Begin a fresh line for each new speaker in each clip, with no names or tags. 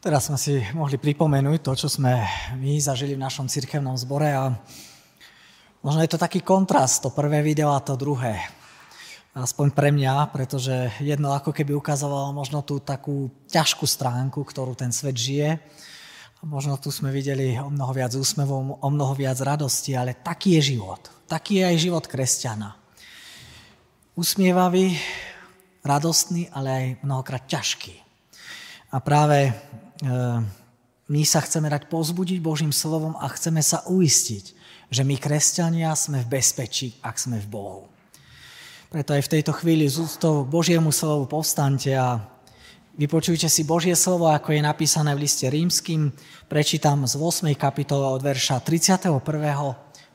Teraz sme si mohli pripomenúť to, čo sme my zažili v našom cirkevnom zbore a možno je to taký kontrast, to prvé video a to druhé. Aspoň pre mňa, pretože jedno ako keby ukazovalo možno tú takú ťažkú stránku, ktorú ten svet žije. A možno tu sme videli o mnoho viac úsmevov, o mnoho viac radosti, ale taký je život. Taký je aj život kresťana. Usmievavý, radostný, ale aj mnohokrát ťažký. A práve my sa chceme dať pozbudiť Božím slovom a chceme sa uistiť, že my, kresťania, sme v bezpečí, ak sme v Bohu. Preto aj v tejto chvíli z úctou Božiemu slovu povstante a vypočujte si Božie slovo, ako je napísané v liste rímským. Prečítam z 8. kapitola od verša 31.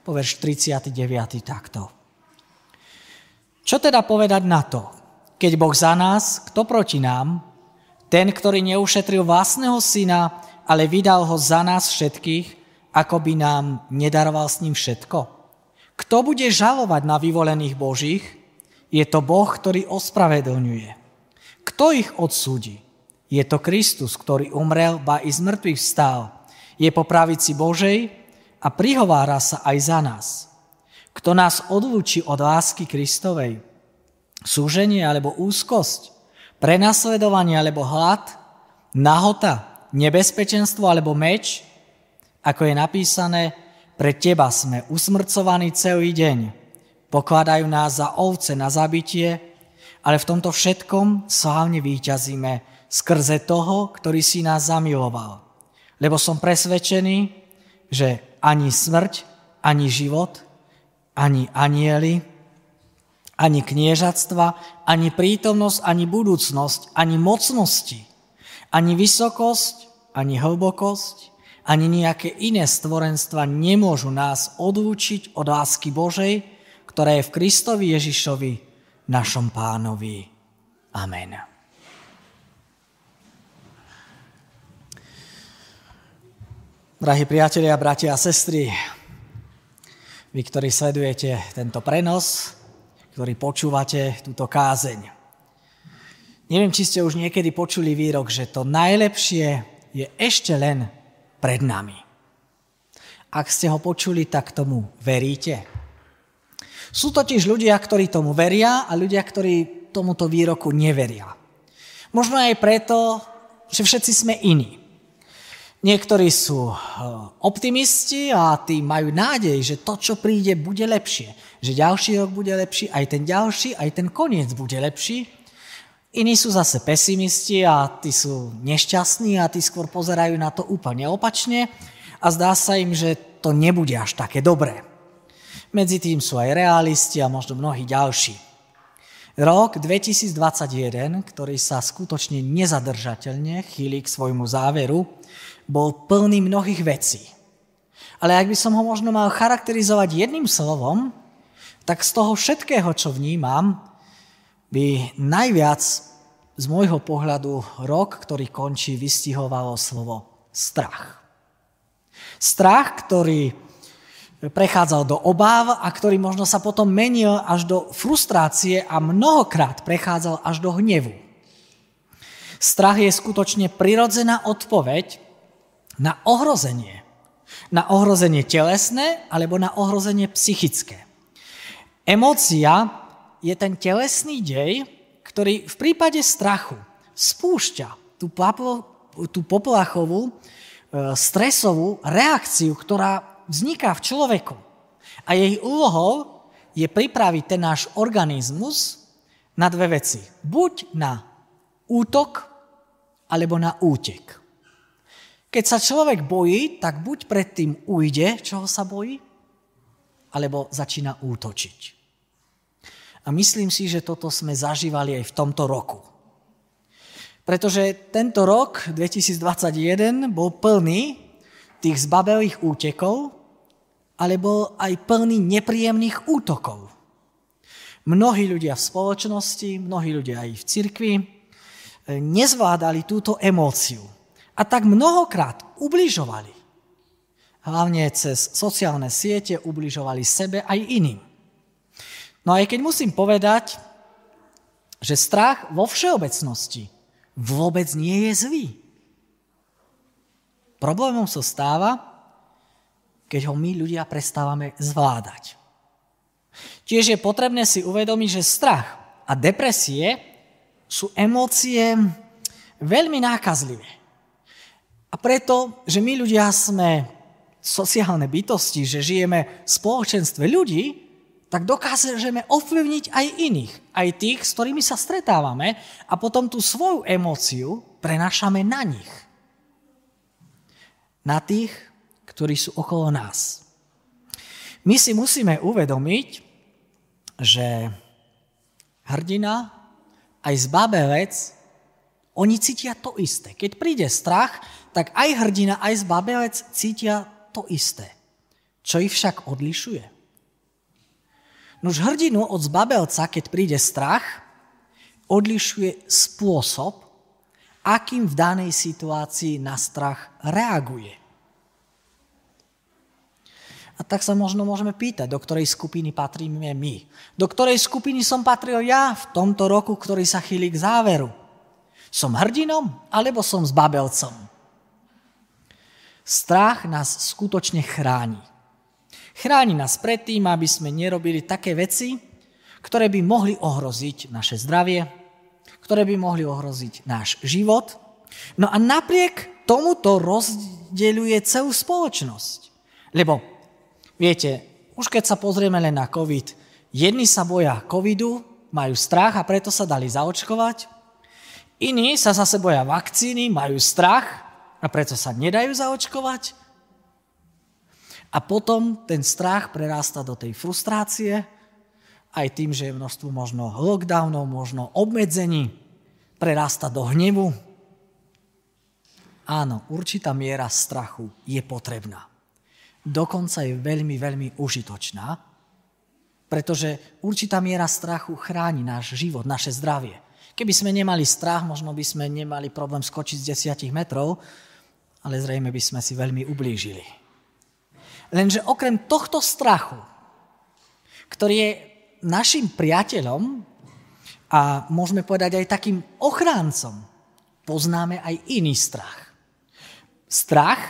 po verš 39. takto. Čo teda povedať na to? Keď Boh za nás, kto proti nám? Ten, ktorý neušetril vlastného syna, ale vydal ho za nás všetkých, ako by nám nedaroval s ním všetko? Kto bude žalovať na vyvolených Božích? Je to Boh, ktorý ospravedlňuje. Kto ich odsúdi? Je to Kristus, ktorý umrel, ba i z mŕtvych vstal. Je po pravici Božej a prihovára sa aj za nás. Kto nás odlúči od lásky Kristovej? Súženie alebo úzkosť? Prenasledovanie alebo hlad, nahota, nebezpečenstvo alebo meč, ako je napísané, pre teba sme usmrcovaní celý deň. Pokladajú nás za ovce na zabitie, ale v tomto všetkom slávne výťazíme skrze toho, ktorý si nás zamiloval. Lebo som presvedčený, že ani smrť, ani život, ani anieli, ani kniežatstva, ani prítomnosť, ani budúcnosť, ani mocnosti, ani vysokosť, ani hlbokosť, ani nejaké iné stvorenstva nemôžu nás odlúčiť od lásky Božej, ktorá je v Kristovi Ježišovi, našom pánovi. Amen. Drahí priatelia, bratia a sestry, vy, ktorí sledujete tento prenos, ktorí počúvate túto kázeň. Neviem, či ste už niekedy počuli výrok, že to najlepšie je ešte len pred nami. Ak ste ho počuli, tak tomu veríte. Sú totiž ľudia, ktorí tomu veria a ľudia, ktorí tomuto výroku neveria. Možno aj preto, že všetci sme iní. Niektorí sú eh, optimisti a tí majú nádej, že to, čo príde, bude lepšie. Že ďalší rok bude lepší, aj ten ďalší, aj ten koniec bude lepší. Iní sú zase pesimisti a tí sú nešťastní a tí skôr pozerajú na to úplne opačne a zdá sa im, že to nebude až také dobré. Medzi tým sú aj realisti a možno mnohí ďalší. Rok 2021, ktorý sa skutočne nezadržateľne chýli k svojmu záveru, bol plný mnohých vecí. Ale ak by som ho možno mal charakterizovať jedným slovom, tak z toho všetkého, čo vnímam, by najviac z môjho pohľadu rok, ktorý končí, vystihovalo slovo strach. Strach, ktorý prechádzal do obáv a ktorý možno sa potom menil až do frustrácie a mnohokrát prechádzal až do hnevu. Strach je skutočne prirodzená odpoveď na ohrozenie. Na ohrozenie telesné alebo na ohrozenie psychické. Emócia je ten telesný dej, ktorý v prípade strachu spúšťa tú, papo, tú poplachovú, e, stresovú reakciu, ktorá vzniká v človeku. A jej úlohou je pripraviť ten náš organizmus na dve veci. Buď na útok, alebo na útek. Keď sa človek bojí, tak buď predtým ujde, čoho sa bojí, alebo začína útočiť. A myslím si, že toto sme zažívali aj v tomto roku. Pretože tento rok, 2021, bol plný tých zbabelých útekov, alebo aj plný nepríjemných útokov. Mnohí ľudia v spoločnosti, mnohí ľudia aj v cirkvi eh, nezvládali túto emóciu a tak mnohokrát ubližovali. Hlavne cez sociálne siete ubližovali sebe aj iným. No aj keď musím povedať, že strach vo všeobecnosti vôbec nie je zlý. Problémom sa stáva, keď ho my ľudia prestávame zvládať. Tiež je potrebné si uvedomiť, že strach a depresie sú emócie veľmi nákazlivé. A preto, že my ľudia sme sociálne bytosti, že žijeme v spoločenstve ľudí, tak dokážeme ovplyvniť aj iných, aj tých, s ktorými sa stretávame a potom tú svoju emóciu prenášame na nich. Na tých, ktorí sú okolo nás. My si musíme uvedomiť, že hrdina aj zbabelec, oni cítia to isté. Keď príde strach, tak aj hrdina, aj zbabelec cítia to isté. Čo ich však odlišuje? Nož hrdinu od zbabelca, keď príde strach, odlišuje spôsob, akým v danej situácii na strach reaguje. A tak sa možno môžeme pýtať, do ktorej skupiny patríme my. Do ktorej skupiny som patril ja v tomto roku, ktorý sa chýli k záveru. Som hrdinom alebo som s babelcom? Strach nás skutočne chráni. Chráni nás pred tým, aby sme nerobili také veci, ktoré by mohli ohroziť naše zdravie, ktoré by mohli ohroziť náš život. No a napriek tomuto rozdeľuje celú spoločnosť. Lebo Viete, už keď sa pozrieme len na COVID, jedni sa boja covidu, majú strach a preto sa dali zaočkovať, iní sa zase boja vakcíny, majú strach a preto sa nedajú zaočkovať. A potom ten strach prerasta do tej frustrácie, aj tým, že je množstvo možno lockdownov, možno obmedzení, prerasta do hnevu. Áno, určitá miera strachu je potrebná dokonca je veľmi, veľmi užitočná, pretože určitá miera strachu chráni náš život, naše zdravie. Keby sme nemali strach, možno by sme nemali problém skočiť z desiatich metrov, ale zrejme by sme si veľmi ublížili. Lenže okrem tohto strachu, ktorý je našim priateľom a môžeme povedať aj takým ochráncom, poznáme aj iný strach. Strach,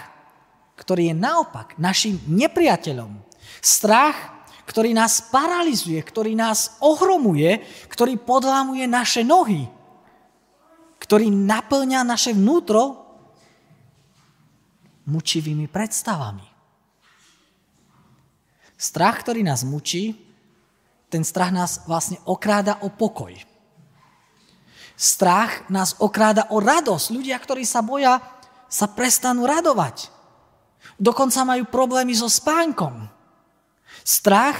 ktorý je naopak našim nepriateľom. Strach, ktorý nás paralizuje, ktorý nás ohromuje, ktorý podlámuje naše nohy, ktorý naplňa naše vnútro mučivými predstavami. Strach, ktorý nás mučí, ten strach nás vlastne okráda o pokoj. Strach nás okráda o radosť. Ľudia, ktorí sa boja, sa prestanú radovať. Dokonca majú problémy so spánkom. Strach,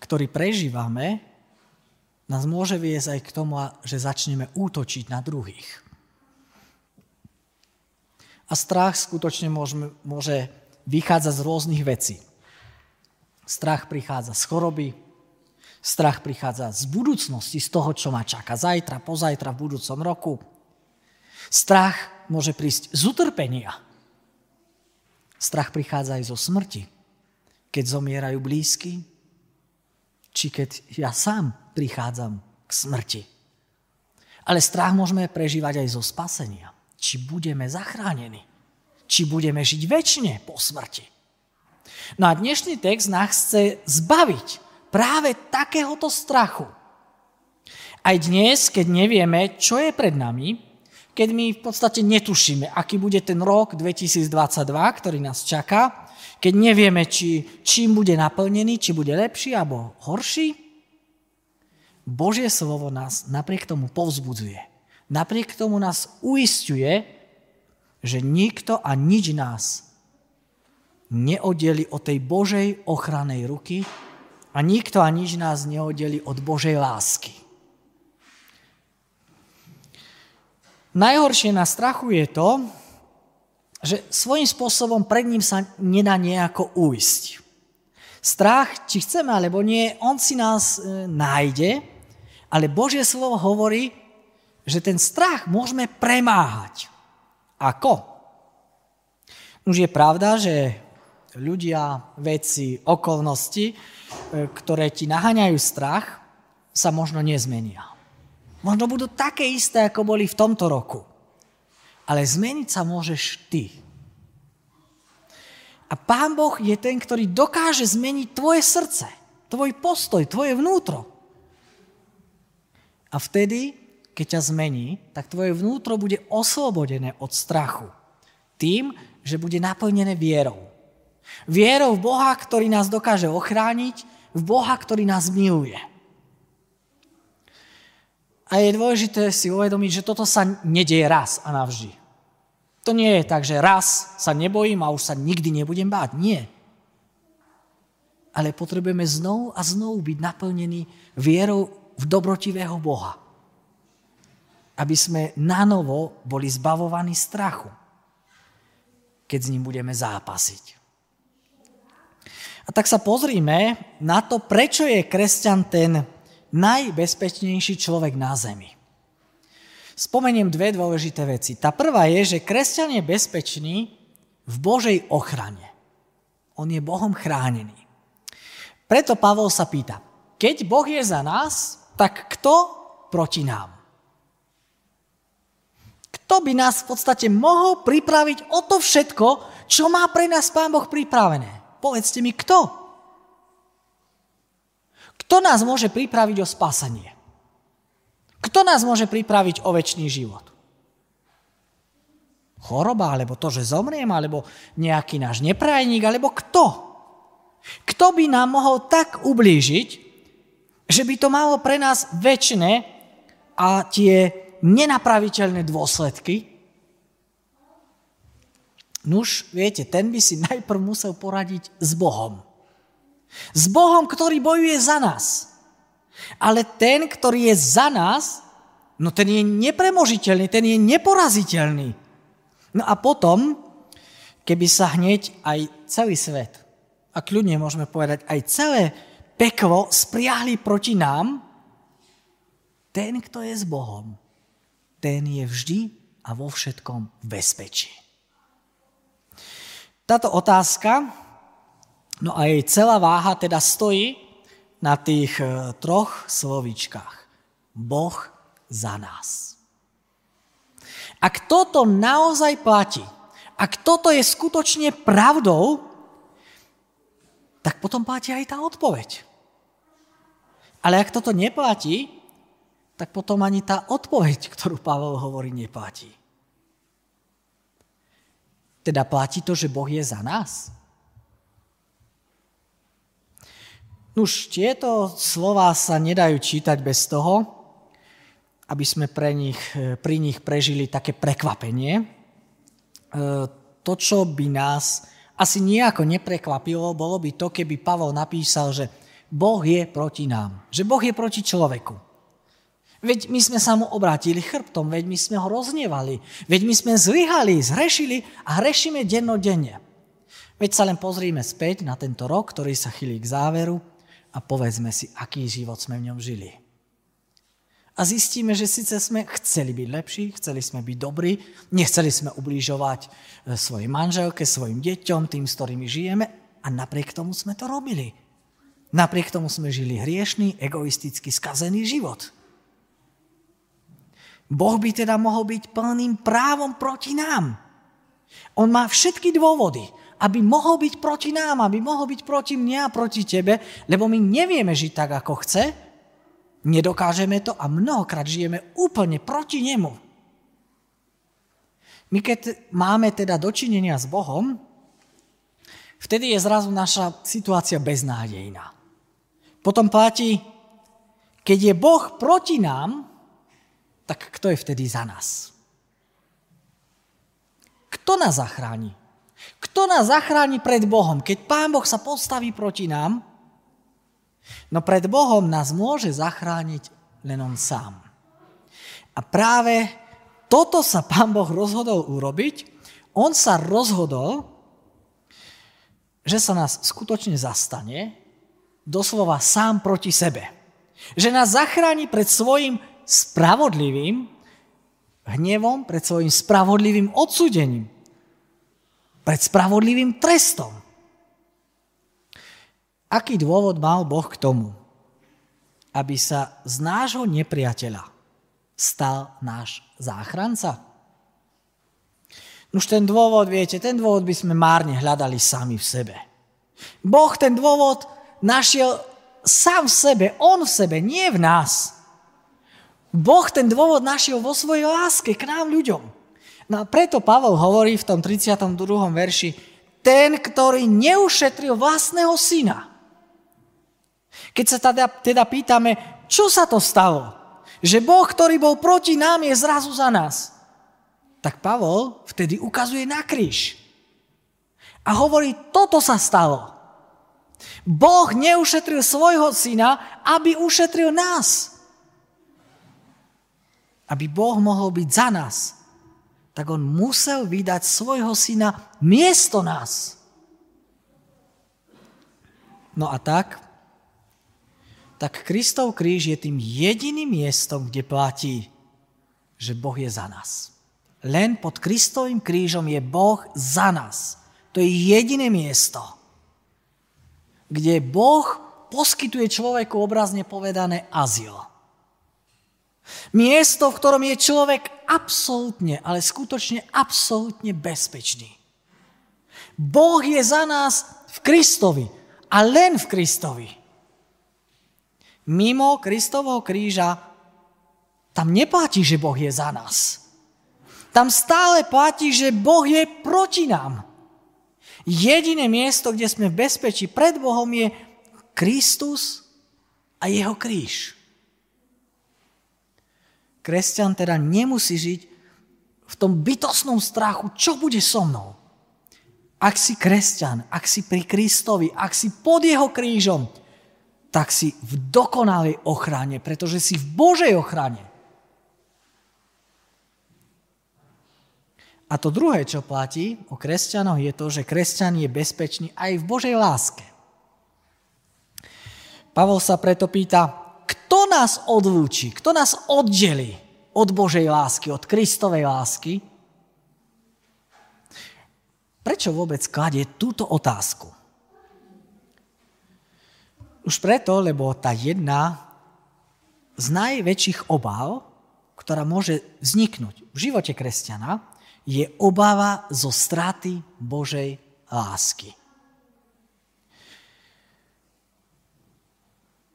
ktorý prežívame, nás môže viesť aj k tomu, že začneme útočiť na druhých. A strach skutočne môže, môže vychádzať z rôznych vecí. Strach prichádza z choroby, strach prichádza z budúcnosti, z toho, čo ma čaká zajtra, pozajtra, v budúcom roku. Strach môže prísť z utrpenia. Strach prichádza aj zo smrti, keď zomierajú blízky, či keď ja sám prichádzam k smrti. Ale strach môžeme prežívať aj zo spasenia. Či budeme zachránení. Či budeme žiť väčšine po smrti. No a dnešný text nás chce zbaviť práve takéhoto strachu. Aj dnes, keď nevieme, čo je pred nami, keď my v podstate netušíme, aký bude ten rok 2022, ktorý nás čaká, keď nevieme, či, čím bude naplnený, či bude lepší alebo horší, Božie slovo nás napriek tomu povzbudzuje. Napriek tomu nás uistuje, že nikto a nič nás neoddeli od tej Božej ochranej ruky a nikto a nič nás neoddeli od Božej lásky. Najhoršie na strachu je to, že svojím spôsobom pred ním sa nedá nejako uísť. Strach, či chceme alebo nie, on si nás e, nájde, ale Božie slovo hovorí, že ten strach môžeme premáhať. Ako? Už je pravda, že ľudia, veci, okolnosti, e, ktoré ti naháňajú strach, sa možno nezmenia. Možno budú také isté, ako boli v tomto roku. ale zmeniť sa môžeš ty. A Pán Boh je ten, ktorý dokáže zmeniť tvoje srdce, tvoj postoj, tvoje vnútro. A vtedy, keď ťa zmení, tak tvoje vnútro bude oslobodené od strachu. Tým, že bude naplnené vierou. Vierou v Boha, ktorý nás dokáže ochrániť, v Boha, ktorý nás miluje. A je dôležité si uvedomiť, že toto sa nedieje raz a navždy. To nie je tak, že raz sa nebojím a už sa nikdy nebudem báť. Nie. Ale potrebujeme znovu a znovu byť naplnení vierou v dobrotivého Boha. Aby sme nanovo boli zbavovaní strachu, keď s ním budeme zápasiť. A tak sa pozrime na to, prečo je kresťan ten najbezpečnejší človek na zemi. Spomeniem dve dôležité veci. Tá prvá je, že kresťan je bezpečný v Božej ochrane. On je Bohom chránený. Preto Pavol sa pýta, keď Boh je za nás, tak kto proti nám? Kto by nás v podstate mohol pripraviť o to všetko, čo má pre nás Pán Boh pripravené? Povedzte mi, kto? Kto nás môže pripraviť o spasenie? Kto nás môže pripraviť o väčší život? Choroba, alebo to, že zomriem, alebo nejaký náš neprajník, alebo kto? Kto by nám mohol tak ublížiť, že by to malo pre nás väčšie a tie nenapraviteľné dôsledky? Nuž, viete, ten by si najprv musel poradiť s Bohom. S Bohom, ktorý bojuje za nás. Ale ten, ktorý je za nás, no ten je nepremožiteľný, ten je neporaziteľný. No a potom, keby sa hneď aj celý svet, a kľudne môžeme povedať, aj celé peklo spriahli proti nám, ten, kto je s Bohom, ten je vždy a vo všetkom v bezpečí. Táto otázka, no a jej celá váha teda stojí na tých e, troch slovíčkach. Boh za nás. Ak toto naozaj platí, ak toto je skutočne pravdou, tak potom platí aj tá odpoveď. Ale ak toto neplatí, tak potom ani tá odpoveď, ktorú Pavel hovorí, neplatí. Teda platí to, že Boh je za nás? Už tieto slova sa nedajú čítať bez toho, aby sme pre nich, pri nich prežili také prekvapenie. E, to, čo by nás asi nejako neprekvapilo, bolo by to, keby Pavol napísal, že Boh je proti nám, že Boh je proti človeku. Veď my sme sa mu obrátili chrbtom, veď my sme ho roznievali, veď my sme zlyhali, zhrešili a hrešíme dennodenne. Veď sa len pozrime späť na tento rok, ktorý sa chýli k záveru a povedzme si, aký život sme v ňom žili. A zistíme, že síce sme chceli byť lepší, chceli sme byť dobrí, nechceli sme ubližovať e, svojej manželke, svojim deťom, tým, s ktorými žijeme a napriek tomu sme to robili. Napriek tomu sme žili hriešný, egoisticky skazený život. Boh by teda mohol byť plným právom proti nám. On má všetky dôvody, aby mohol byť proti nám, aby mohol byť proti mne a proti tebe, lebo my nevieme žiť tak, ako chce, nedokážeme to a mnohokrát žijeme úplne proti nemu. My keď máme teda dočinenia s Bohom, vtedy je zrazu naša situácia beznádejná. Potom platí, keď je Boh proti nám, tak kto je vtedy za nás? Kto nás zachráni? Kto nás zachráni pred Bohom? Keď Pán Boh sa postaví proti nám, no pred Bohom nás môže zachrániť len On sám. A práve toto sa Pán Boh rozhodol urobiť. On sa rozhodol, že sa nás skutočne zastane, doslova sám proti sebe. Že nás zachráni pred svojim spravodlivým hnevom, pred svojim spravodlivým odsudením pred spravodlivým trestom. Aký dôvod mal Boh k tomu, aby sa z nášho nepriateľa stal náš záchranca? Už ten dôvod, viete, ten dôvod by sme márne hľadali sami v sebe. Boh ten dôvod našiel sám v sebe, on v sebe, nie v nás. Boh ten dôvod našiel vo svojej láske k nám ľuďom. No a preto Pavel hovorí v tom 32. verši, ten, ktorý neušetril vlastného syna. Keď sa teda, teda pýtame, čo sa to stalo? Že Boh, ktorý bol proti nám, je zrazu za nás. Tak Pavol vtedy ukazuje na kríž. A hovorí, toto sa stalo. Boh neušetril svojho syna, aby ušetril nás aby Boh mohol byť za nás, tak on musel vydať svojho syna miesto nás. No a tak, tak Kristov kríž je tým jediným miestom, kde platí, že Boh je za nás. Len pod Kristovým krížom je Boh za nás. To je jediné miesto, kde Boh poskytuje človeku obrazne povedané azyl. Miesto, v ktorom je človek absolútne, ale skutočne absolútne bezpečný. Boh je za nás v Kristovi a len v Kristovi. Mimo Kristovho kríža tam neplatí, že Boh je za nás. Tam stále platí, že Boh je proti nám. Jediné miesto, kde sme v bezpečí pred Bohom je Kristus a jeho kríž. Kresťan teda nemusí žiť v tom bytosnom strachu, čo bude so mnou. Ak si kresťan, ak si pri Kristovi, ak si pod jeho krížom, tak si v dokonalej ochrane, pretože si v Božej ochrane. A to druhé, čo platí o kresťanoch, je to, že kresťan je bezpečný aj v Božej láske. Pavol sa preto pýta, kto nás odlúči, kto nás oddelí od Božej lásky, od Kristovej lásky? Prečo vôbec kladie túto otázku? Už preto, lebo tá jedna z najväčších obáv, ktorá môže vzniknúť v živote kresťana, je obava zo straty Božej lásky.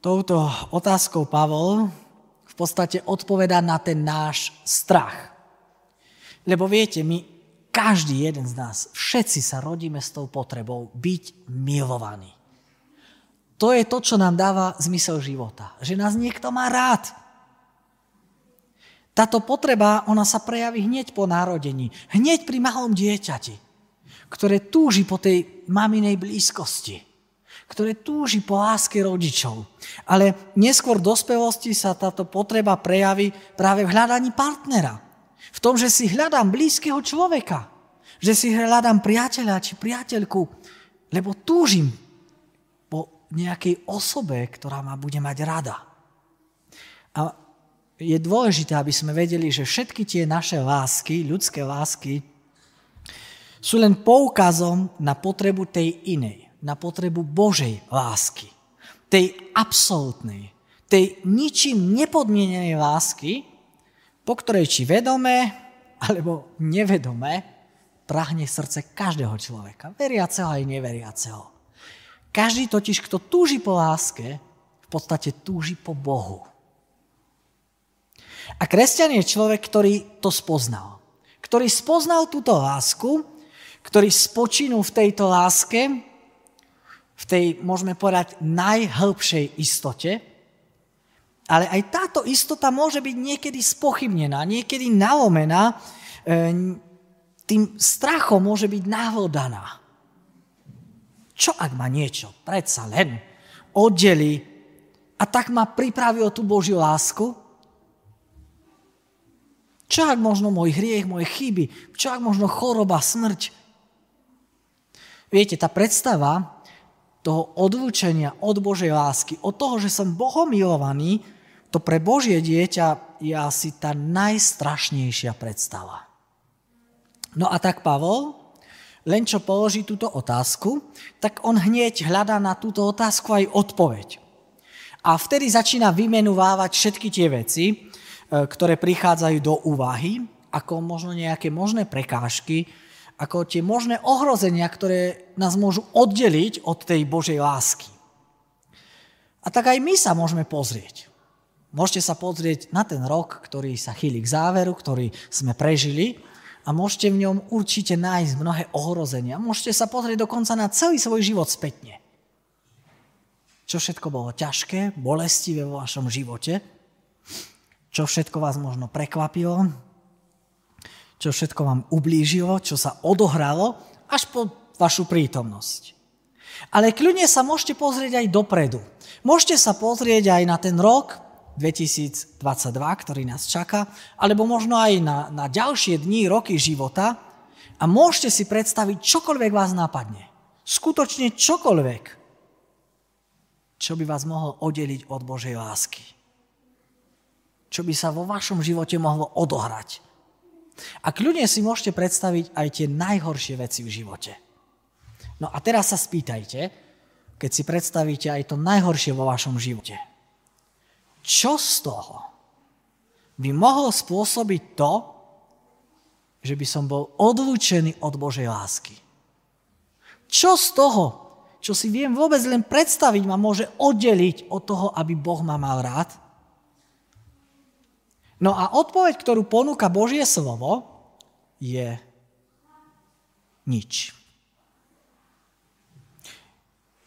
Touto otázkou Pavol v podstate odpoveda na ten náš strach. Lebo viete, my, každý jeden z nás, všetci sa rodíme s tou potrebou byť milovaní. To je to, čo nám dáva zmysel života. Že nás niekto má rád. Táto potreba, ona sa prejaví hneď po narodení. Hneď pri malom dieťati, ktoré túži po tej maminej blízkosti ktoré túži po láske rodičov. Ale neskôr v dospelosti sa táto potreba prejaví práve v hľadaní partnera. V tom, že si hľadám blízkeho človeka. Že si hľadám priateľa či priateľku, lebo túžim po nejakej osobe, ktorá ma bude mať rada. A je dôležité, aby sme vedeli, že všetky tie naše lásky, ľudské lásky, sú len poukazom na potrebu tej inej na potrebu Božej lásky. Tej absolútnej, tej ničím nepodmienenej lásky, po ktorej či vedomé alebo nevedomé prahne srdce každého človeka, veriaceho aj neveriaceho. Každý totiž, kto túži po láske, v podstate túži po Bohu. A kresťan je človek, ktorý to spoznal. Ktorý spoznal túto lásku, ktorý spočinul v tejto láske v tej, môžeme povedať, najhlbšej istote, ale aj táto istota môže byť niekedy spochybnená, niekedy nalomená, e, tým strachom môže byť nahlodaná. Čo ak ma niečo predsa len oddeli a tak ma pripraví o tú Božiu lásku? Čo ak možno môj hriech, moje chyby? Čo ak možno choroba, smrť? Viete, tá predstava, toho odlúčenia od Božej lásky, od toho, že som Bohom milovaný, to pre Božie dieťa je asi tá najstrašnejšia predstava. No a tak Pavol, len čo položí túto otázku, tak on hneď hľadá na túto otázku aj odpoveď. A vtedy začína vymenúvávať všetky tie veci, e, ktoré prichádzajú do úvahy, ako možno nejaké možné prekážky, ako tie možné ohrozenia, ktoré nás môžu oddeliť od tej Božej lásky. A tak aj my sa môžeme pozrieť. Môžete sa pozrieť na ten rok, ktorý sa chýli k záveru, ktorý sme prežili a môžete v ňom určite nájsť mnohé ohrozenia. Môžete sa pozrieť dokonca na celý svoj život spätne. Čo všetko bolo ťažké, bolestivé vo vašom živote, čo všetko vás možno prekvapilo, čo všetko vám ublížilo, čo sa odohralo až po vašu prítomnosť. Ale kľudne sa môžete pozrieť aj dopredu. Môžete sa pozrieť aj na ten rok 2022, ktorý nás čaká, alebo možno aj na, na ďalšie dni, roky života a môžete si predstaviť čokoľvek vás napadne. Skutočne čokoľvek, čo by vás mohlo oddeliť od Božej lásky. Čo by sa vo vašom živote mohlo odohrať. A kľudne si môžete predstaviť aj tie najhoršie veci v živote. No a teraz sa spýtajte, keď si predstavíte aj to najhoršie vo vašom živote. Čo z toho by mohlo spôsobiť to, že by som bol odlúčený od Božej lásky? Čo z toho, čo si viem vôbec len predstaviť, ma môže oddeliť od toho, aby Boh ma mal rád? No a odpoveď, ktorú ponúka Božie slovo, je nič.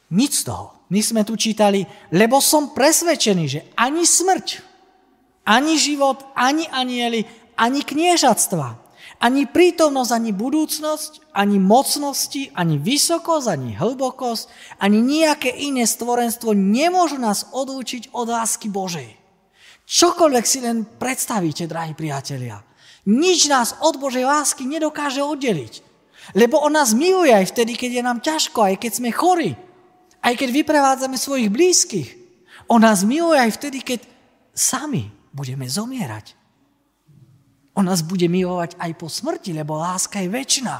Nič z toho. My sme tu čítali, lebo som presvedčený, že ani smrť, ani život, ani anieli, ani kniežatstva, ani prítomnosť, ani budúcnosť, ani mocnosti, ani vysokosť, ani hlbokosť, ani nejaké iné stvorenstvo nemôžu nás odlúčiť od lásky Božej. Čokoľvek si len predstavíte, drahí priatelia. Nič nás od Božej lásky nedokáže oddeliť. Lebo on nás miluje aj vtedy, keď je nám ťažko, aj keď sme chorí. Aj keď vyprevádzame svojich blízkych. On nás miluje aj vtedy, keď sami budeme zomierať. On nás bude milovať aj po smrti, lebo láska je väčšiná.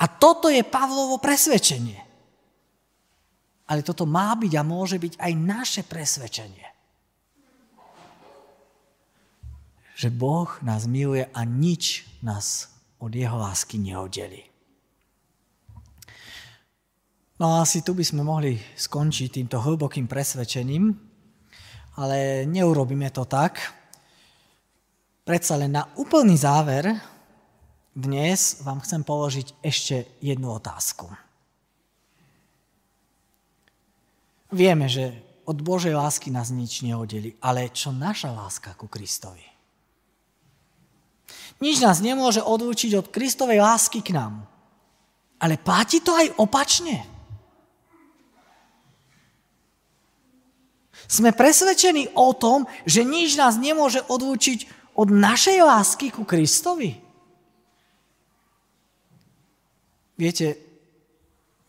A toto je Pavlovo presvedčenie. Ale toto má byť a môže byť aj naše presvedčenie. Že Boh nás miluje a nič nás od jeho lásky neoddelí. No a asi tu by sme mohli skončiť týmto hlbokým presvedčením, ale neurobíme to tak. Predsa len na úplný záver dnes vám chcem položiť ešte jednu otázku. Vieme, že od Božej lásky nás nič neoddelí, ale čo naša láska ku Kristovi? Nič nás nemôže odlúčiť od Kristovej lásky k nám. Ale platí to aj opačne. Sme presvedčení o tom, že nič nás nemôže odlúčiť od našej lásky ku Kristovi. Viete,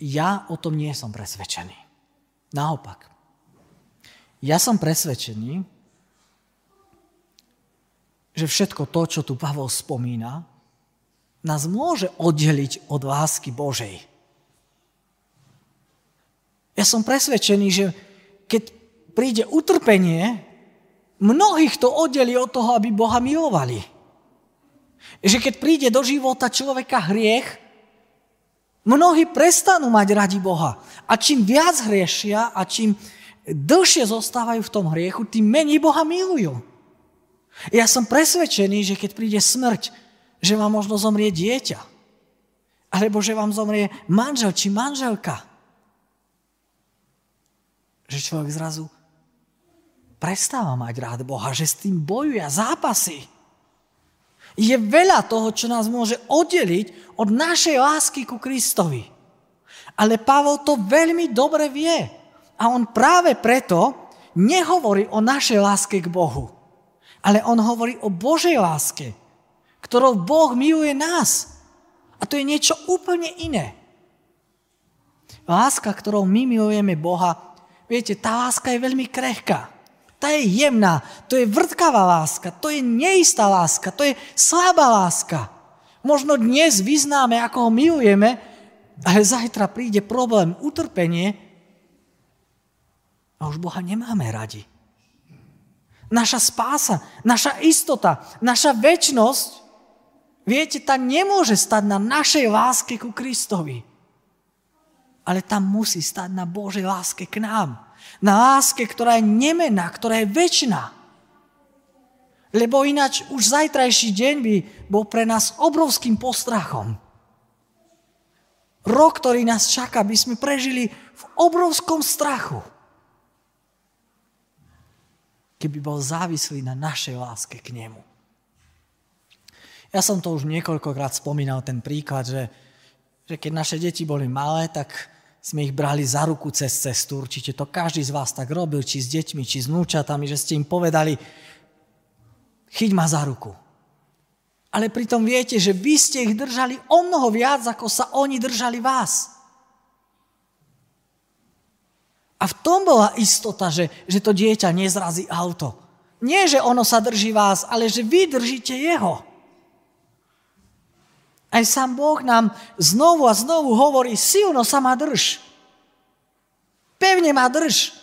ja o tom nie som presvedčený. Naopak. Ja som presvedčený, že všetko to, čo tu Pavol spomína, nás môže oddeliť od lásky Božej. Ja som presvedčený, že keď príde utrpenie, mnohých to oddeli od toho, aby Boha milovali. Že keď príde do života človeka hriech, mnohí prestanú mať radi Boha. A čím viac hriešia a čím dlhšie zostávajú v tom hriechu, tým menej Boha milujú. Ja som presvedčený, že keď príde smrť, že vám možno zomrie dieťa. Alebo že vám zomrie manžel či manželka. Že človek zrazu prestáva mať rád Boha, že s tým bojuje a zápasy. Je veľa toho, čo nás môže oddeliť od našej lásky ku Kristovi. Ale Pavol to veľmi dobre vie. A on práve preto nehovorí o našej láske k Bohu ale on hovorí o Božej láske, ktorou Boh miluje nás. A to je niečo úplne iné. Láska, ktorou my milujeme Boha, viete, tá láska je veľmi krehká. Tá je jemná, to je vrtkavá láska, to je neistá láska, to je slabá láska. Možno dnes vyznáme, ako ho milujeme, ale zajtra príde problém, utrpenie a už Boha nemáme radi naša spása, naša istota, naša väčnosť Viete, tá nemôže stať na našej láske ku Kristovi. Ale tam musí stať na Božej láske k nám. Na láske, ktorá je nemená, ktorá je väčšiná. Lebo ináč už zajtrajší deň by bol pre nás obrovským postrachom. Rok, ktorý nás čaká, by sme prežili v obrovskom strachu. Keby bol závislý na našej láske k nemu. Ja som to už niekoľkokrát spomínal, ten príklad, že, že keď naše deti boli malé, tak sme ich brali za ruku cez cestu. Určite to každý z vás tak robil, či s deťmi, či s núčatami, že ste im povedali, chyť ma za ruku. Ale pritom viete, že vy ste ich držali o mnoho viac, ako sa oni držali vás. A v tom bola istota, že, že to dieťa nezrazí auto. Nie, že ono sa drží vás, ale že vy držíte jeho. Aj sám Boh nám znovu a znovu hovorí, silno sa ma drž. Pevne ma drž.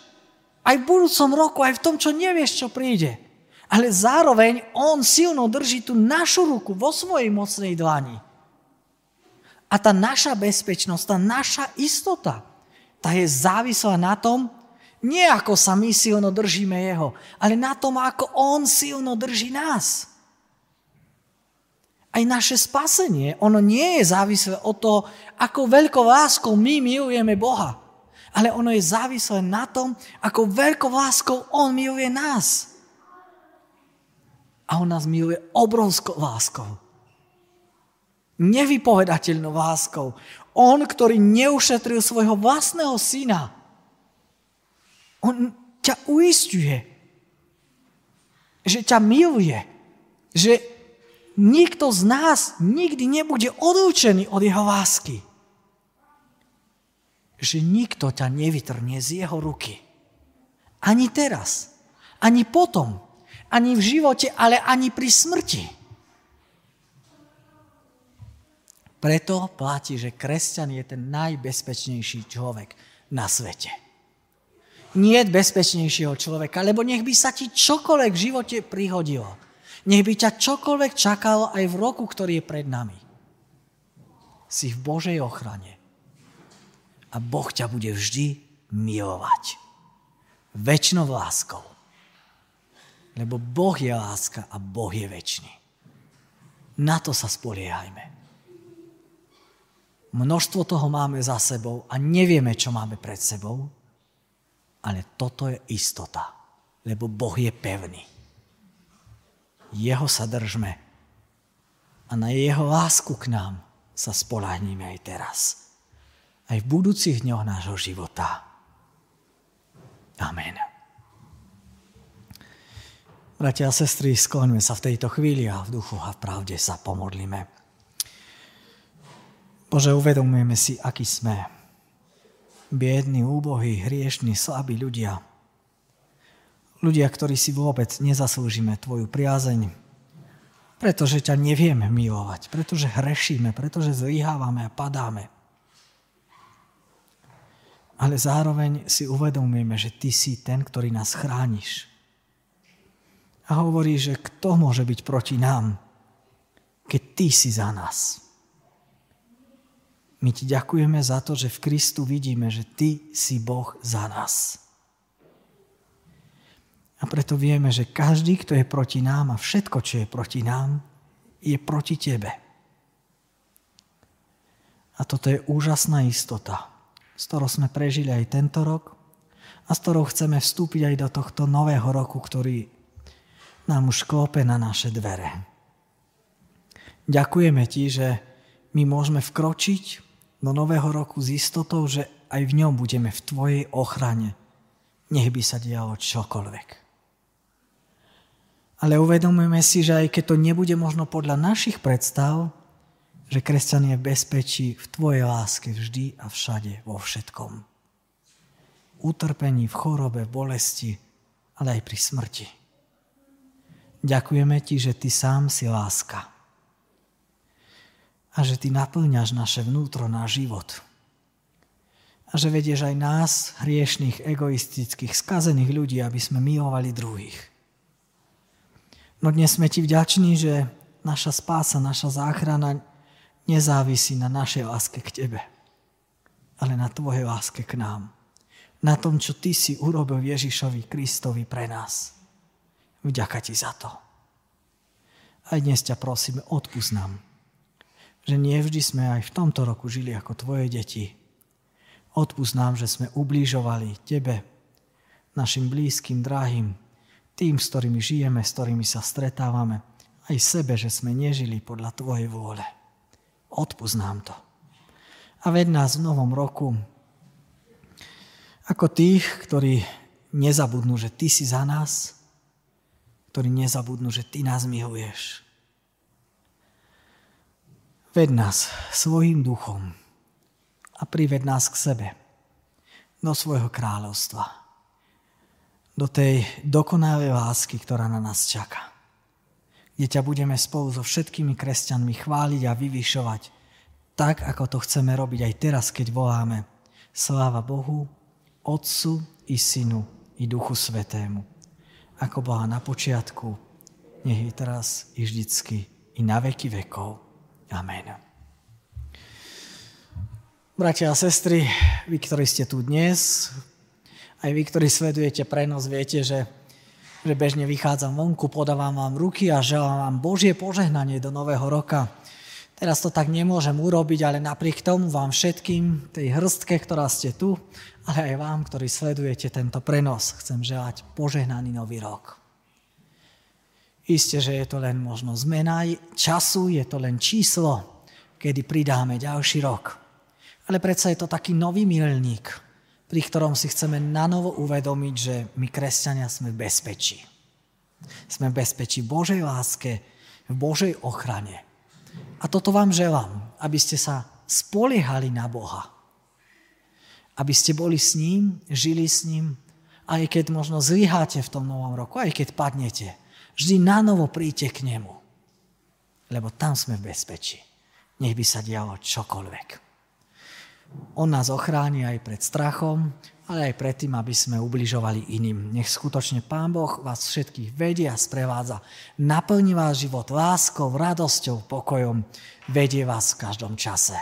Aj v budúcom roku, aj v tom, čo nevieš, čo príde. Ale zároveň On silno drží tú našu ruku vo svojej mocnej dlani. A tá naša bezpečnosť, tá naša istota, tá je závislá na tom, nie ako sa my silno držíme Jeho, ale na tom, ako On silno drží nás. Aj naše spasenie, ono nie je závislé od toho, ako veľkou láskou my milujeme Boha. Ale ono je závislé na tom, ako veľkou láskou On miluje nás. A On nás miluje obrovskou láskou. Nevypovedateľnou láskou. On, ktorý neušetril svojho vlastného syna. On ťa uistuje, že ťa miluje, že nikto z nás nikdy nebude odlúčený od jeho lásky. Že nikto ťa nevytrnie z jeho ruky. Ani teraz, ani potom, ani v živote, ale ani pri smrti. Preto platí, že kresťan je ten najbezpečnejší človek na svete. Nie bezpečnejšieho človeka, lebo nech by sa ti čokoľvek v živote prihodilo nech by ťa čokoľvek čakalo aj v roku, ktorý je pred nami. Si v Božej ochrane. A Boh ťa bude vždy milovať. Večnou láskou. Lebo Boh je láska a Boh je väčší. Na to sa spoliehajme. Množstvo toho máme za sebou a nevieme, čo máme pred sebou, ale toto je istota, lebo Boh je pevný. Jeho sa držme. A na jeho lásku k nám sa spolahníme aj teraz. Aj v budúcich dňoch nášho života. Amen. Bratia a sestry, skloňme sa v tejto chvíli a v duchu a v pravde sa pomodlíme. Bože, uvedomujeme si, aký sme. Biední, úbohí, hriešní, slabí ľudia – ľudia, ktorí si vôbec nezaslúžime Tvoju priazeň, pretože ťa nevieme milovať, pretože hrešíme, pretože zlyhávame a padáme. Ale zároveň si uvedomujeme, že Ty si ten, ktorý nás chrániš. A hovorí, že kto môže byť proti nám, keď Ty si za nás. My Ti ďakujeme za to, že v Kristu vidíme, že Ty si Boh za nás. A preto vieme, že každý, kto je proti nám a všetko, čo je proti nám, je proti tebe. A toto je úžasná istota, s ktorou sme prežili aj tento rok a s ktorou chceme vstúpiť aj do tohto nového roku, ktorý nám už klope na naše dvere. Ďakujeme ti, že my môžeme vkročiť do nového roku s istotou, že aj v ňom budeme v tvojej ochrane. Nech by sa dialo čokoľvek. Ale uvedomujeme si, že aj keď to nebude možno podľa našich predstav, že kresťan je v bezpečí v Tvojej láske vždy a všade, vo všetkom. Utrpení, v chorobe, v bolesti, ale aj pri smrti. Ďakujeme Ti, že Ty sám si láska. A že Ty naplňaš naše vnútro, náš život. A že vedieš aj nás, hriešných, egoistických, skazených ľudí, aby sme milovali druhých. No dnes sme ti vďační, že naša spása, naša záchrana nezávisí na našej láske k Tebe, ale na Tvojej láske k nám. Na tom, čo Ty si urobil Ježišovi Kristovi pre nás. Vďaka Ti za to. Aj dnes ťa prosíme, odpust nám, že nie vždy sme aj v tomto roku žili ako Tvoje deti. Odpust nám, že sme ublížovali Tebe, našim blízkym, drahým, tým, s ktorými žijeme, s ktorými sa stretávame, aj sebe, že sme nežili podľa Tvojej vôle. Odpust nám to. A ved nás v novom roku ako tých, ktorí nezabudnú, že Ty si za nás, ktorí nezabudnú, že Ty nás miluješ. Ved nás svojim duchom a prived nás k sebe, do svojho kráľovstva do tej dokonalej lásky, ktorá na nás čaká. Kde ťa budeme spolu so všetkými kresťanmi chváliť a vyvyšovať, tak ako to chceme robiť aj teraz, keď voláme Sláva Bohu, Otcu i Synu i Duchu Svetému. Ako bola na počiatku, nech je teraz i vždycky, i na veky vekov. Amen. Bratia a sestry, vy, ktorí ste tu dnes, aj vy, ktorí sledujete prenos, viete, že, že bežne vychádzam vonku, podávam vám ruky a želám vám Božie požehnanie do nového roka. Teraz to tak nemôžem urobiť, ale napriek tomu vám všetkým, tej hrstke, ktorá ste tu, ale aj vám, ktorí sledujete tento prenos, chcem želať požehnaný nový rok. Isté, že je to len možno zmena času, je to len číslo, kedy pridáme ďalší rok. Ale predsa je to taký nový milník, pri ktorom si chceme nanovo uvedomiť, že my, kresťania, sme v bezpečí. Sme v bezpečí Božej láske, v Božej ochrane. A toto vám želám, aby ste sa spoliehali na Boha. Aby ste boli s ním, žili s ním, aj keď možno zlyháte v tom novom roku, aj keď padnete. Vždy nanovo príďte k nemu. Lebo tam sme v bezpečí. Nech by sa dialo čokoľvek. On nás ochráni aj pred strachom, ale aj pred tým, aby sme ubližovali iným. Nech skutočne Pán Boh vás všetkých vedie a sprevádza. Naplní vás život láskou, radosťou, pokojom. Vedie vás v každom čase.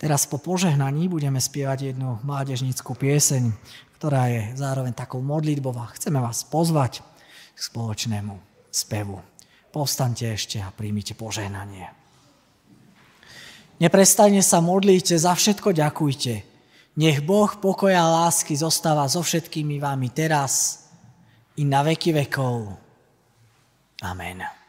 Teraz po požehnaní budeme spievať jednu mládežnickú pieseň, ktorá je zároveň takou modlitbou a chceme vás pozvať k spoločnému spevu. Povstaňte ešte a príjmite požehnanie. Neprestajne sa modlíte, za všetko ďakujte. Nech Boh pokoja a lásky zostáva so všetkými vámi teraz i na veky vekov. Amen.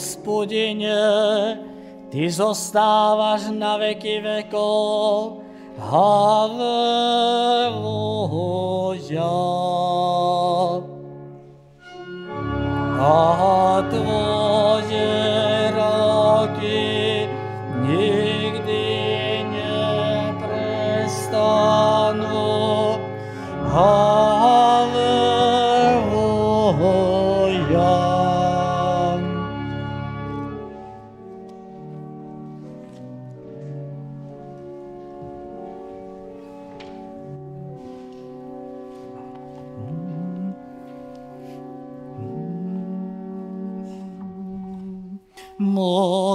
Hospodine, Ty zostávaš na veky vekov. Halleluja. A Tvoje roky nikdy neprestanú. Halleluja.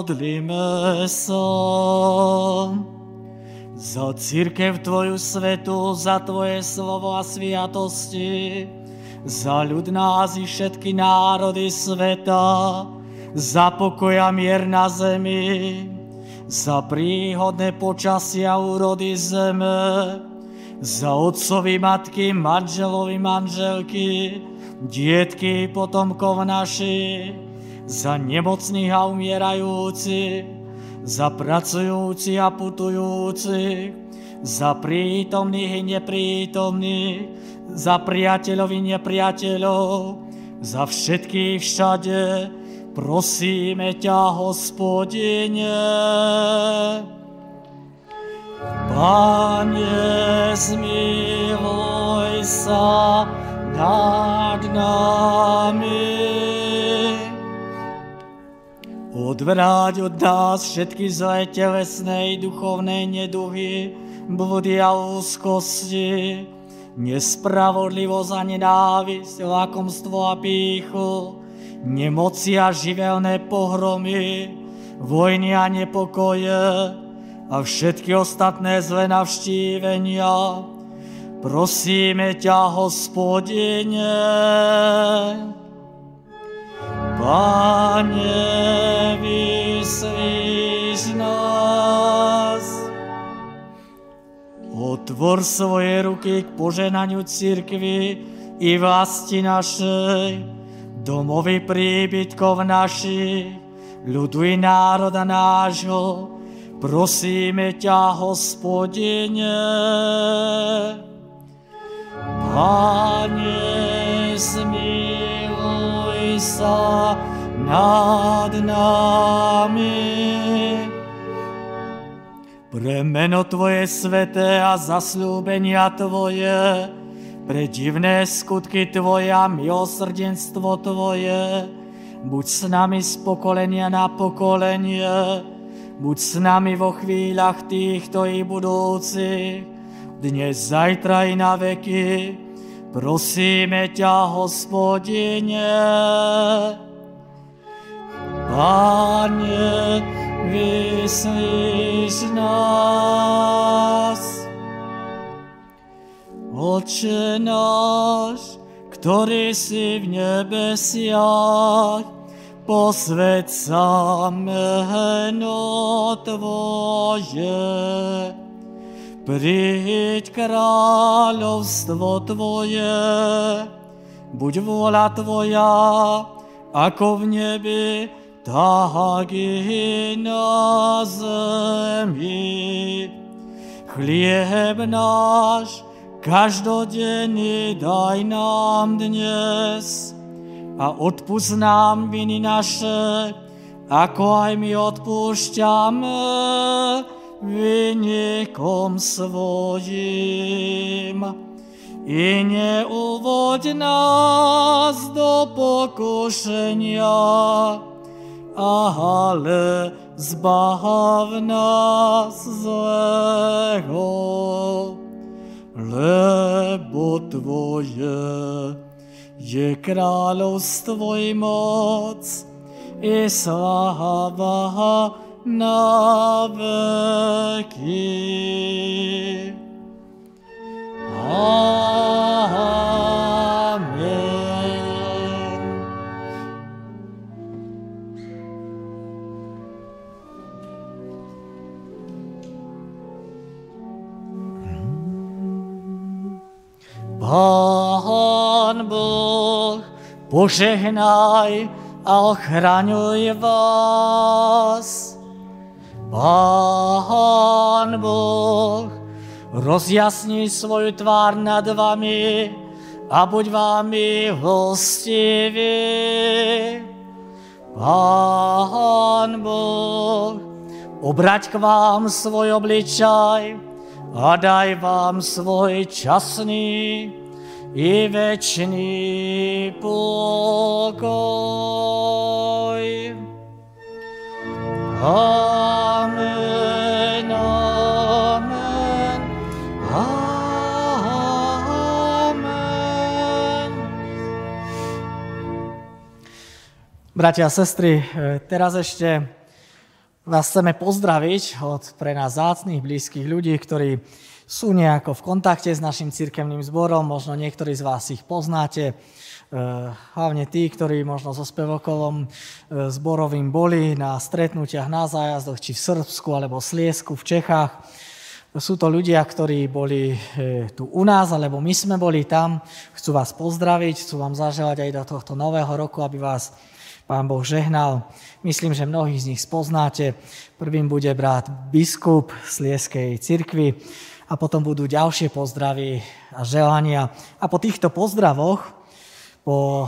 Modlíme sa. Za církev Tvoju svetu, za Tvoje slovo a sviatosti, za ľud nás i všetky národy sveta, za pokoj a mier na zemi, za príhodné počasia úrody zeme, za otcovi matky, manželovi manželky, dietky potomkov našich, za nemocných a umierajúcich, za pracujúcich a putujúcich, za prítomných i neprítomných, za priateľov i nepriateľov, za všetkých všade, prosíme ťa, hospodine. Pane, zmiluj sa nad nami. Odvráť od nás všetky zlé telesné i duchovné neduhy, blúdy a úzkosti, nespravodlivosť a nenávisť, lakomstvo a píchu, nemoci a živelné pohromy, vojny a nepokoje a všetky ostatné zlé navštívenia. Prosíme ťa, hospodine, Pane, vyslíš nás. Otvor svoje ruky k poženaniu církvy i vlasti našej, domovy príbytkov našich, ľudu i národa nášho, prosíme ťa, hospodine. Pane, zmiluj sa nad nami. Pre meno Tvoje sveté a zaslúbenia Tvoje, pre divné skutky Tvoje a milosrdenstvo Tvoje, buď s nami z pokolenia na pokolenie, buď s nami vo chvíľach týchto i budúcich, dnes, zajtra i na veky, Prosíme ťa, hospodine, Pane, vyslíš nás. Oče náš, ktorý si v nebesiach, posved sa meno Tvoje. Príď kráľovstvo Tvoje, buď vôľa Tvoja, ako v nebi, tak i na zemi. Chlieb náš každodenný daj nám dnes a odpust nám viny naše, ako aj my odpúšťame vynikom svojim. I neuvoď nás do pokušenia, ale zbav nás zlého, lebo Tvoje je kráľovstvo i moc i sláva na. Amen. Požehnaj a ochraňuj vás. Pán Boh, rozjasni svoju tvár nad vami a buď vámi hostivý. Pán Boh, obrať k vám svoj obličaj a daj vám svoj časný i večný pokoj. Amen. Bratia a sestry, teraz ešte vás chceme pozdraviť od pre nás zácných, blízkych ľudí, ktorí sú nejako v kontakte s našim cirkevným zborom, možno niektorí z vás ich poznáte, e, hlavne tí, ktorí možno so spevokovom e, zborovým boli na stretnutiach na zájazdoch, či v Srbsku alebo Sliesku v Čechách. Sú to ľudia, ktorí boli e, tu u nás, alebo my sme boli tam. Chcú vás pozdraviť, chcú vám zaželať aj do tohto nového roku, aby vás Pán Boh žehnal. Myslím, že mnohých z nich spoznáte. Prvým bude brat biskup Slieskej cirkvi a potom budú ďalšie pozdravy a želania. A po týchto pozdravoch, po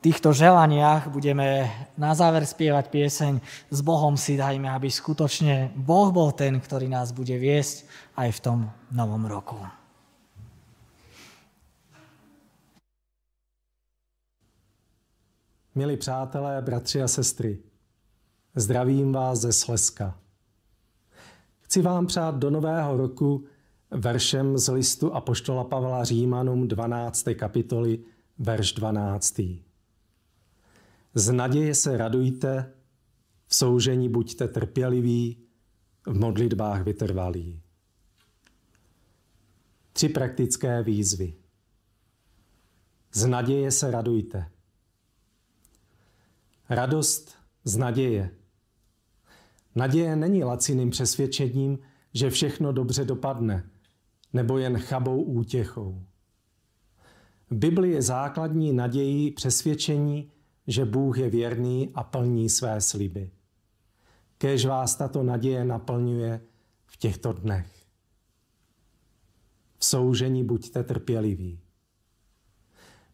týchto želaniach budeme na záver spievať pieseň S Bohom si dajme, aby skutočne Boh bol ten, ktorý nás bude viesť aj v tom novom roku.
Milí přátelé, bratři a sestry, zdravím vás ze Slezska. Chci vám přát do nového roku veršem z listu Apoštola Pavla Římanům 12. kapitoly, verš 12. Z naděje se radujte, v soužení buďte trpěliví, v modlitbách vytrvalí. Tři praktické výzvy. Z naděje se radujte. Radost z naděje. Naděje není laciným přesvědčením, že všechno dobře dopadne, nebo jen chabou útěchou. Bibli je základní naději přesvědčení, že Bůh je věrný a plní své sliby. Kéž vás tato naděje naplňuje v těchto dnech. V soužení buďte trpěliví.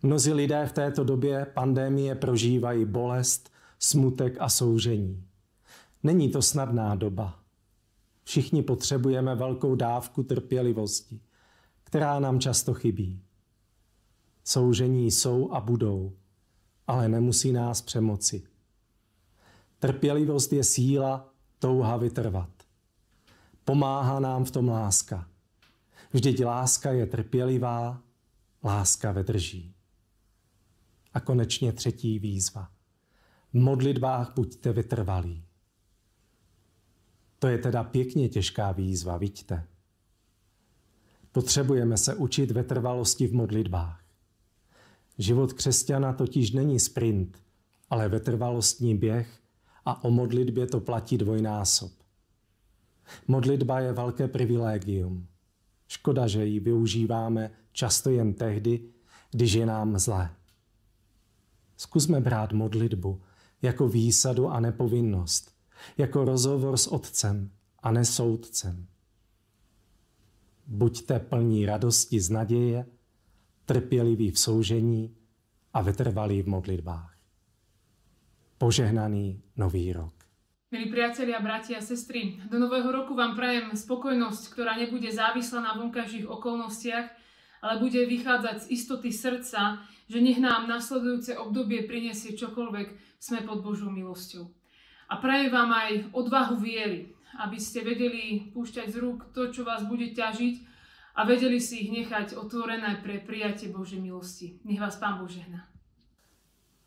Mnozí lidé v této době pandémie prožívají bolest, smutek a soužení. Není to snadná doba. Všichni potřebujeme velkou dávku trpělivosti, která nám často chybí. Soužení jsou a budou, ale nemusí nás přemoci. Trpělivost je síla, touha vytrvat. Pomáhá nám v tom láska. Vždyť láska je trpělivá, láska vedrží. A konečně třetí výzva. V modlitbách buďte vytrvalí. To je teda pěkně těžká výzva, vidíte. Potřebujeme se učit vytrvalosti v modlitbách. Život křesťana totiž není sprint, ale vytrvalostní běh a o modlitbě to platí dvojnásob. Modlitba je velké privilegium. Škoda, že ji využíváme často jen tehdy, když je nám zlé. Zkusme brát modlitbu jako výsadu a nepovinnost, jako rozhovor s otcem a ne soudcem. Buďte plní radosti z naděje, trpěliví v soužení a vytrvalí v modlitbách. Požehnaný nový rok.
Milí priatelia, bratia a sestry, do nového roku vám prajem spokojnosť, ktorá nebude závislá na vonkajších okolnostiach, ale bude vychádzať z istoty srdca, že nech nám nasledujúce obdobie prinesie čokoľvek, sme pod Božou milosťou. A praje vám aj odvahu viery, aby ste vedeli púšťať z rúk to, čo vás bude ťažiť a vedeli si ich nechať otvorené pre prijatie Božej milosti. Nech vás Pán Boh žehná.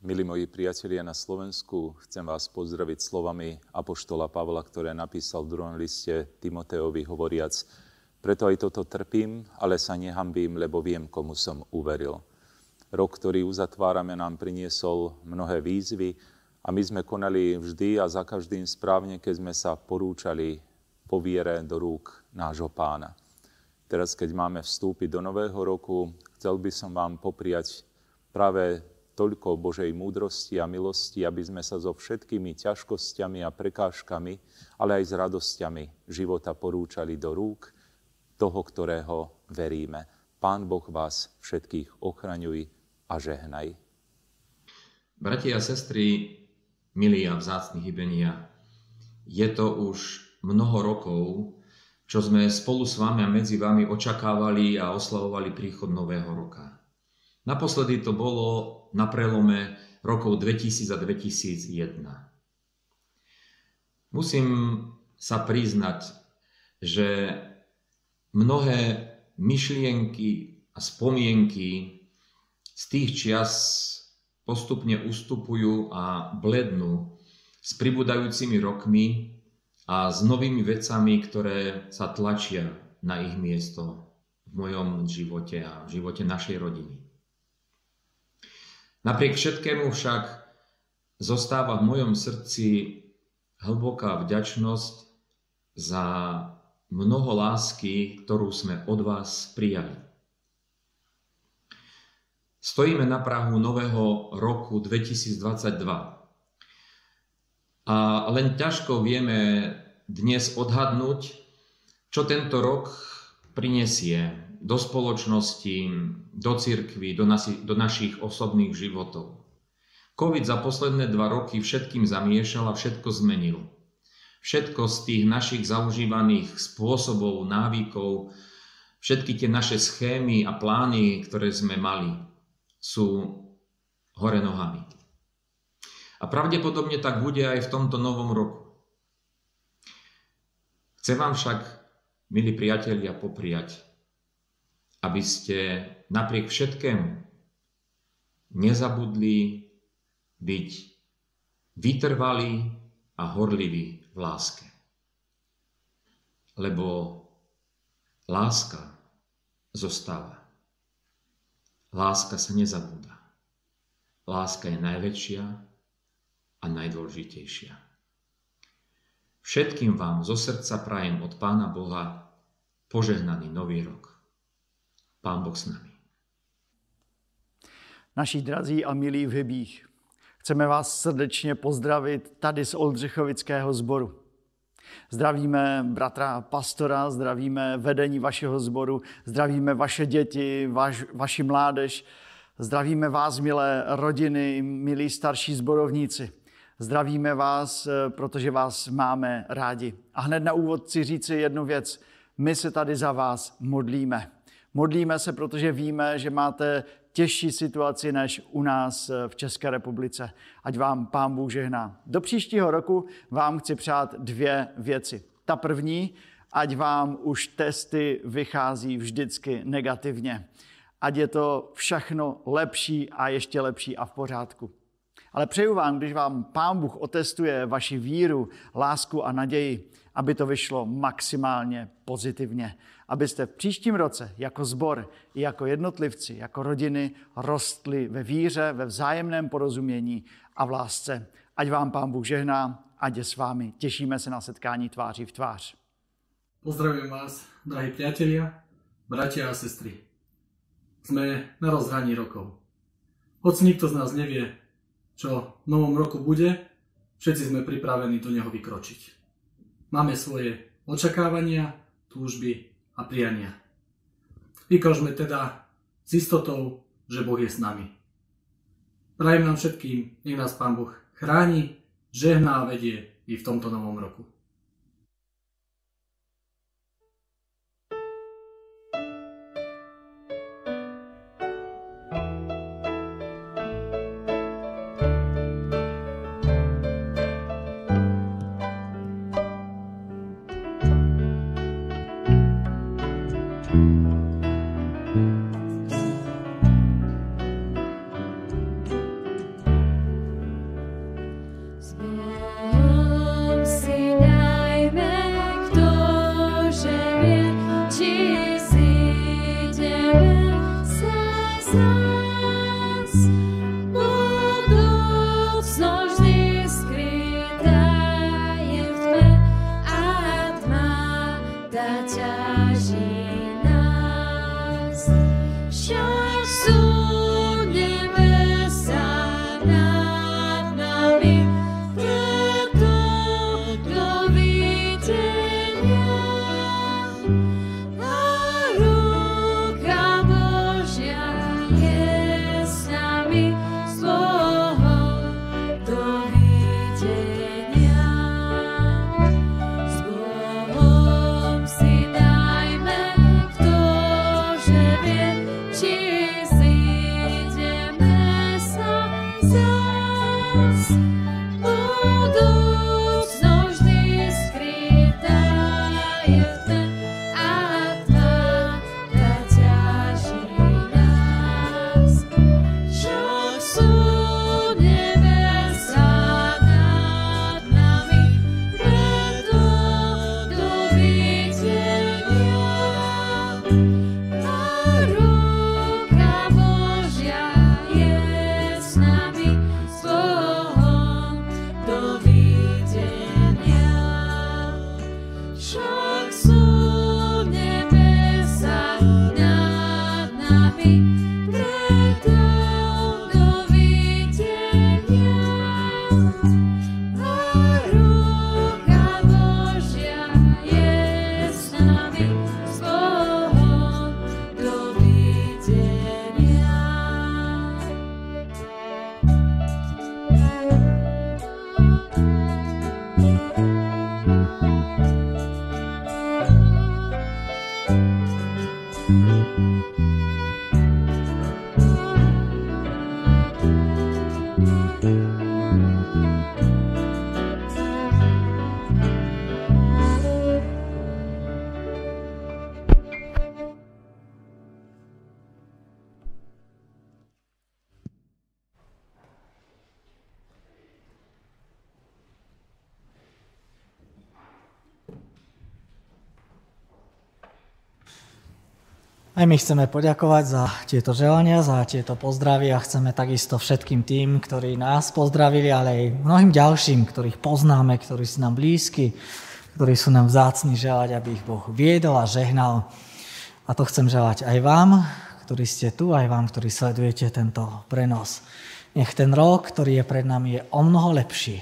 Milí moji priatelia na Slovensku, chcem vás pozdraviť slovami Apoštola Pavla, ktoré napísal v druhom liste Timoteovi hovoriac, preto aj toto trpím, ale sa nehambím, lebo viem, komu som uveril. Rok, ktorý uzatvárame, nám priniesol mnohé výzvy a my sme konali vždy a za každým správne, keď sme sa porúčali po viere do rúk nášho pána. Teraz, keď máme vstúpiť do nového roku, chcel by som vám popriať práve toľko Božej múdrosti a milosti, aby sme sa so všetkými ťažkosťami a prekážkami, ale aj s radosťami života porúčali do rúk toho, ktorého veríme. Pán Boh vás všetkých ochraňuj a žehnaj.
Bratia a sestry, milí a vzácni hybenia, je to už mnoho rokov, čo sme spolu s vami a medzi vami očakávali a oslavovali príchod Nového roka. Naposledy to bolo na prelome rokov 2000 a 2001. Musím sa priznať, že mnohé myšlienky a spomienky z tých čias postupne ustupujú a blednú s pribúdajúcimi rokmi a s novými vecami, ktoré sa tlačia na ich miesto v mojom živote a v živote našej rodiny. Napriek všetkému však zostáva v mojom srdci hlboká vďačnosť za mnoho lásky, ktorú sme od vás prijali. Stojíme na Prahu nového roku 2022 a len ťažko vieme dnes odhadnúť, čo tento rok prinesie do spoločnosti, do cirkvy, do, nasi, do našich osobných životov. COVID za posledné dva roky všetkým zamiešal a všetko zmenil. Všetko z tých našich zaužívaných spôsobov, návykov, všetky tie naše schémy a plány, ktoré sme mali, sú hore nohami. A pravdepodobne tak bude aj v tomto novom roku. Chcem vám však, milí priatelia, popriať, aby ste napriek všetkému nezabudli byť vytrvalí a horliví v láske. Lebo láska zostáva. Láska sa nezabúda. Láska je najväčšia a najdôležitejšia. Všetkým vám zo srdca prajem od Pána Boha požehnaný nový rok. Pán Boh s nami.
Naši drazí a milí v Hybích, chceme vás srdečně pozdravit tady z Oldřichovického sboru. Zdravíme bratra pastora, zdravíme vedení vašeho sboru, zdravíme vaše děti, vaš, vaši mládež, zdravíme vás, milé rodiny, milí starší zborovníci. Zdravíme vás, eh, protože vás máme rádi. A hned na úvod chci říci jednu věc. My se tady za vás modlíme. Modlíme se, protože víme, že máte těžší situaci než u nás eh, v České republice. Ať vám Pán Bůh žehná. Do příštího roku vám chci přát dvě věci. Ta první, ať vám už testy vychází vždycky negativně. Ať je to všechno lepší a ještě lepší a v pořádku. Ale přeju vám, když vám Pán Bůh otestuje vaši víru, lásku a naději, aby to vyšlo maximálně pozitivně. Abyste v příštím roce jako zbor, jako jednotlivci, jako rodiny rostli ve víře, ve vzájemném porozumění a v lásce. Ať vám Pán Bůh žehná, ať je s vámi. Těšíme se na setkání tváří v tvář.
Pozdravujem vás, drahí priatelia, bratia a sestry. Sme na rozhraní rokov. Hoď nikto z nás nevie, čo v novom roku bude, všetci sme pripravení do neho vykročiť. Máme svoje očakávania, túžby a priania. Vykročme teda s istotou, že Boh je s nami. Prajem nám všetkým, nech nás Pán Boh chráni, žehná a vedie i v tomto novom roku.
coming.
Aj my chceme poďakovať za tieto želania, za tieto pozdravy a chceme takisto všetkým tým, ktorí nás pozdravili, ale aj mnohým ďalším, ktorých poznáme, ktorí sú nám blízki, ktorí sú nám vzácni želať, aby ich Boh viedol a žehnal. A to chcem želať aj vám, ktorí ste tu, aj vám, ktorí sledujete tento prenos. Nech ten rok, ktorý je pred nami, je o mnoho lepší.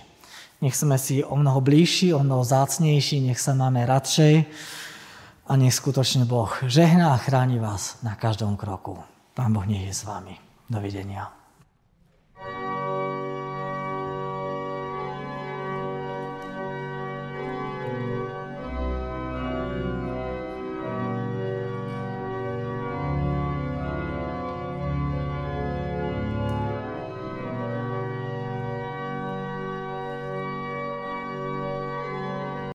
Nech sme si o mnoho blížší, o mnoho zácnejší, nech sa máme radšej, a nech skutočne Boh žehná a chráni vás na každom kroku. Pán Boh nech je s vami. Dovidenia.